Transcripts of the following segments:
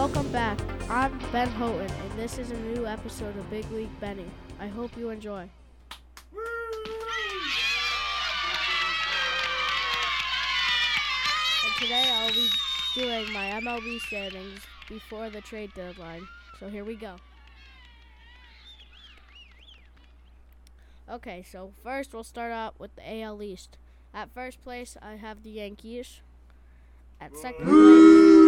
Welcome back. I'm Ben Houghton, and this is a new episode of Big League Benny. I hope you enjoy. And today I'll be doing my MLB standings before the trade deadline. So here we go. Okay, so first we'll start out with the AL East. At first place, I have the Yankees. At second place,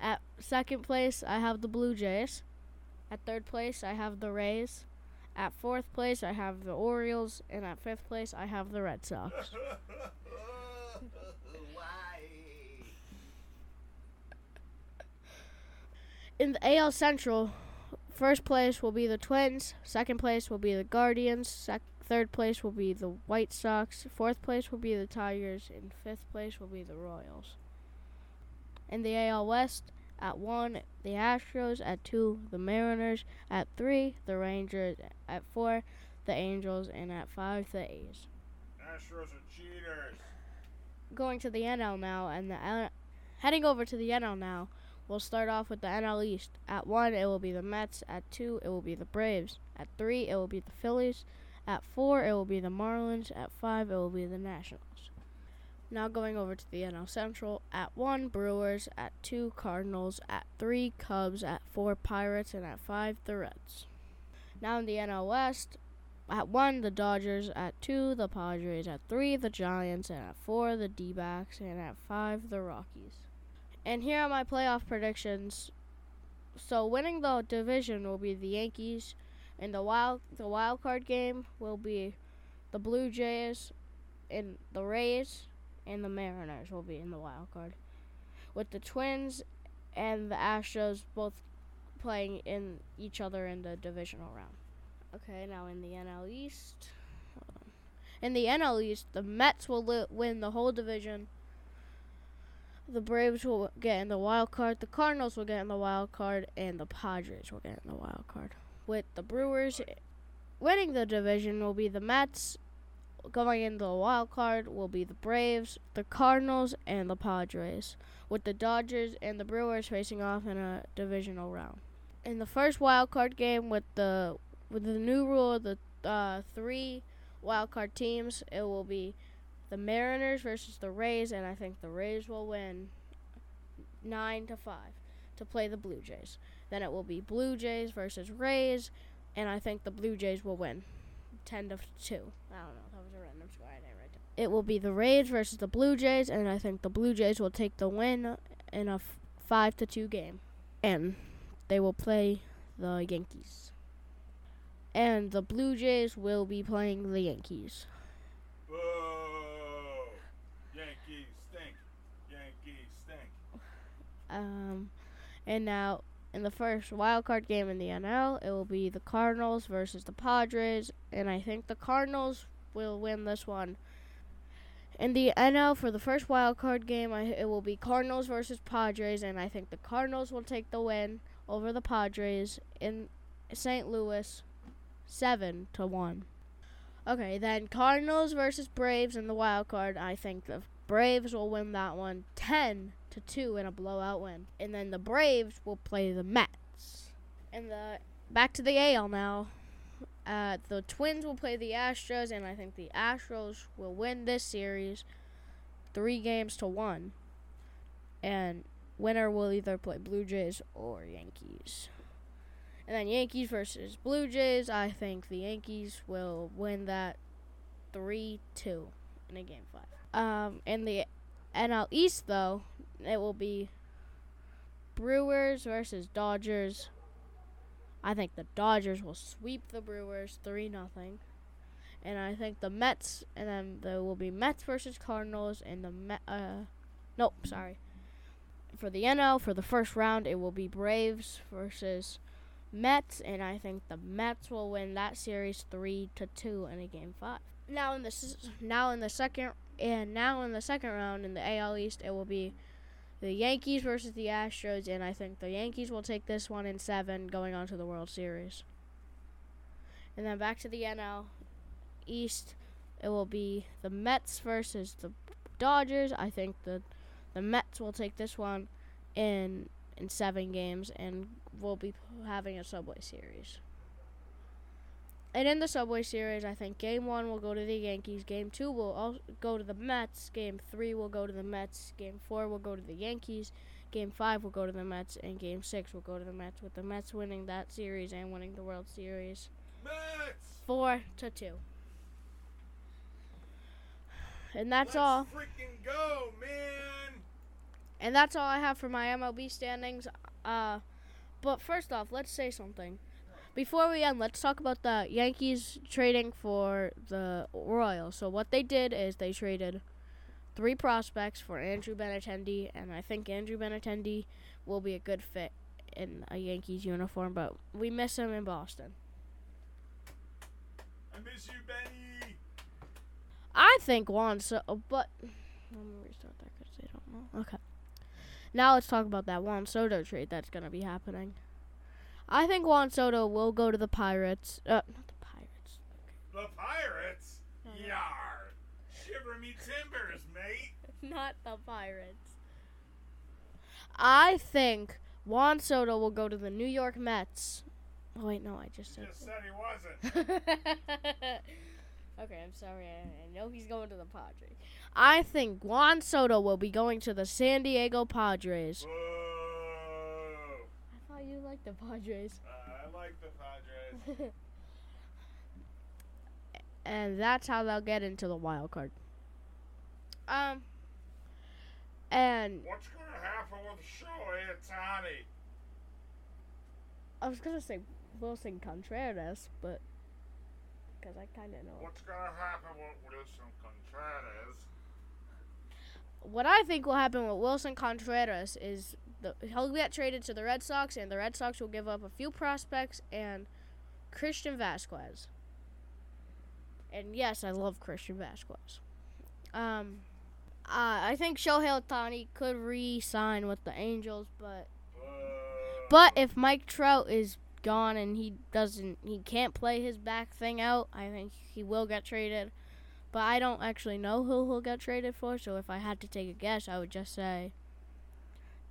at second place, I have the Blue Jays. At third place, I have the Rays. At fourth place, I have the Orioles, and at fifth place, I have the Red Sox. In the AL Central, first place will be the Twins. Second place will be the Guardians. Sec- third place will be the White Sox. Fourth place will be the Tigers, and fifth place will be the Royals. In the AL West, at one, the Astros. At two, the Mariners. At three, the Rangers. At four, the Angels, and at five, the A's. Astros are cheaters. Going to the NL now, and the L- heading over to the NL now. We'll start off with the NL East. At one, it will be the Mets. At two, it will be the Braves. At three, it will be the Phillies. At four, it will be the Marlins. At five, it will be the Nationals. Now going over to the NL Central. At one, Brewers. At two, Cardinals. At three, Cubs. At four, Pirates. And at five, the Reds. Now in the NL West. At one, the Dodgers. At two, the Padres. At three, the Giants. And at four, the D backs. And at five, the Rockies. And here are my playoff predictions. So winning the division will be the Yankees, and the wild the wild card game will be the Blue Jays, and the Rays, and the Mariners will be in the wild card, with the Twins and the Astros both playing in each other in the divisional round. Okay, now in the NL East. In the NL East, the Mets will li- win the whole division the Braves will get in the wild card, the Cardinals will get in the wild card, and the Padres will get in the wild card. With the Brewers winning the division will be the Mets. Going into the wild card will be the Braves, the Cardinals, and the Padres. With the Dodgers and the Brewers facing off in a divisional round. In the first wild card game with the with the new rule of the uh, three wild card teams, it will be the Mariners versus the Rays, and I think the Rays will win nine to five to play the Blue Jays. Then it will be Blue Jays versus Rays, and I think the Blue Jays will win ten to two. I don't know. That was a random score. I didn't write down. It will be the Rays versus the Blue Jays, and I think the Blue Jays will take the win in a f- five to two game, and they will play the Yankees. And the Blue Jays will be playing the Yankees. Boo! Yankees stink. Yankees stink. Um, and now in the first wild card game in the NL, it will be the Cardinals versus the Padres, and I think the Cardinals will win this one. In the NL for the first wild card game, I, it will be Cardinals versus Padres, and I think the Cardinals will take the win over the Padres in St. Louis, seven to one. Okay, then Cardinals versus Braves in the wild card. I think the Braves will win that one 10 to 2 in a blowout win. And then the Braves will play the Mets. And the back to the AL now. Uh, the Twins will play the Astros and I think the Astros will win this series 3 games to 1. And winner will either play Blue Jays or Yankees. And then Yankees versus Blue Jays, I think the Yankees will win that 3 2 in a game 5. Um, in the NL East, though, it will be Brewers versus Dodgers. I think the Dodgers will sweep the Brewers 3 nothing. And I think the Mets, and then there will be Mets versus Cardinals, and the Met, uh, nope, sorry. For the NL, for the first round, it will be Braves versus Mets, and I think the Mets will win that series three to two in a game five. Now in the now in the second and now in the second round in the AL East, it will be the Yankees versus the Astros, and I think the Yankees will take this one in seven, going on to the World Series. And then back to the NL East, it will be the Mets versus the Dodgers. I think the The Mets will take this one in in seven games, and we'll be having a Subway Series. And in the Subway Series, I think Game One will go to the Yankees. Game Two will al- go to the Mets. Game Three will go to the Mets. Game Four will go to the Yankees. Game Five will go to the Mets, and Game Six will go to the Mets, with the Mets winning that series and winning the World Series Mets! four to two. And that's Let's all. freaking go, man! And that's all I have for my MLB standings. Uh, but first off, let's say something. Before we end, let's talk about the Yankees trading for the Royals. So what they did is they traded three prospects for Andrew Benintendi, and I think Andrew Benintendi will be a good fit in a Yankees uniform. But we miss him in Boston. I miss you, Benny! I think Juan so oh, but let me restart that because they don't know. Okay. Now let's talk about that Juan Soto trade that's gonna be happening. I think Juan Soto will go to the Pirates. Uh, not the Pirates. The Pirates? Yar! Shiver me timbers, mate! Not the Pirates. I think Juan Soto will go to the New York Mets. Oh wait, no, I just said. just said he wasn't. okay, I'm sorry. I, I know he's going to the Padres. I think Juan Soto will be going to the San Diego Padres. Whoa! I thought you liked the Padres. Uh, I like the Padres. and that's how they'll get into the wild card. Um, and What's gonna happen with Shohei Ohtani? I was gonna say Willson Contreras, but because I kind of know. What's gonna happen with Willson Contreras? What I think will happen with Willson Contreras is the he'll get traded to the Red Sox, and the Red Sox will give up a few prospects and Christian Vasquez. And yes, I love Christian Vasquez. Um, uh, I think Shohei Ohtani could re-sign with the Angels, but But if Mike Trout is gone and he doesn't, he can't play his back thing out, I think he will get traded. But I don't actually know who he'll get traded for, so if I had to take a guess, I would just say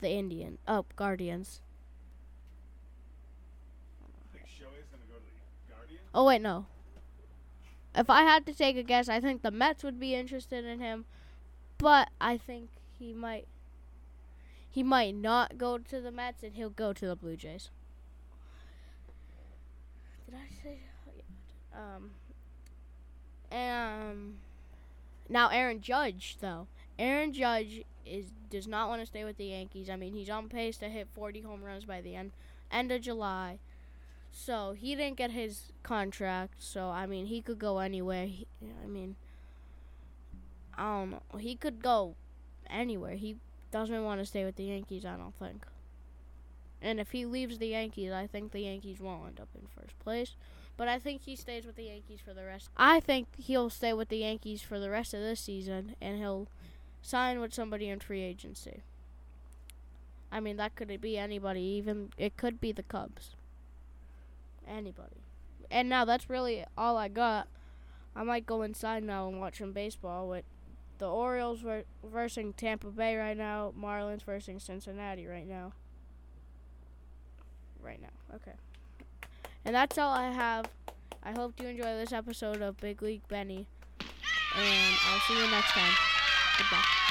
the Indian, oh, Guardians. think Shohei's gonna go to the Guardians? Oh wait, no. If I had to take a guess, I think the Mets would be interested in him, but I think he might. He might not go to the Mets, and he'll go to the Blue Jays. Did I say? yeah, I did. Um. Um. Now Aaron Judge, though, Aaron Judge is does not want to stay with the Yankees. I mean, he's on pace to hit 40 home runs by the end end of July. So he didn't get his contract. So I mean, he could go anywhere. He, I mean, I don't know. He could go anywhere. He doesn't want to stay with the Yankees. I don't think. And if he leaves the Yankees, I think the Yankees won't end up in first place. But I think he stays with the Yankees for the rest. I think he'll stay with the Yankees for the rest of this season, and he'll sign with somebody in free agency. I mean, that could be anybody. Even it could be the Cubs. Anybody. And now that's really all I got. I might go inside now and watch some baseball with the Orioles ver- versus Tampa Bay right now, Marlins versus Cincinnati right now. Right now. Okay. And that's all I have. I hope you enjoy this episode of Big League Benny. And I'll see you next time. 拜拜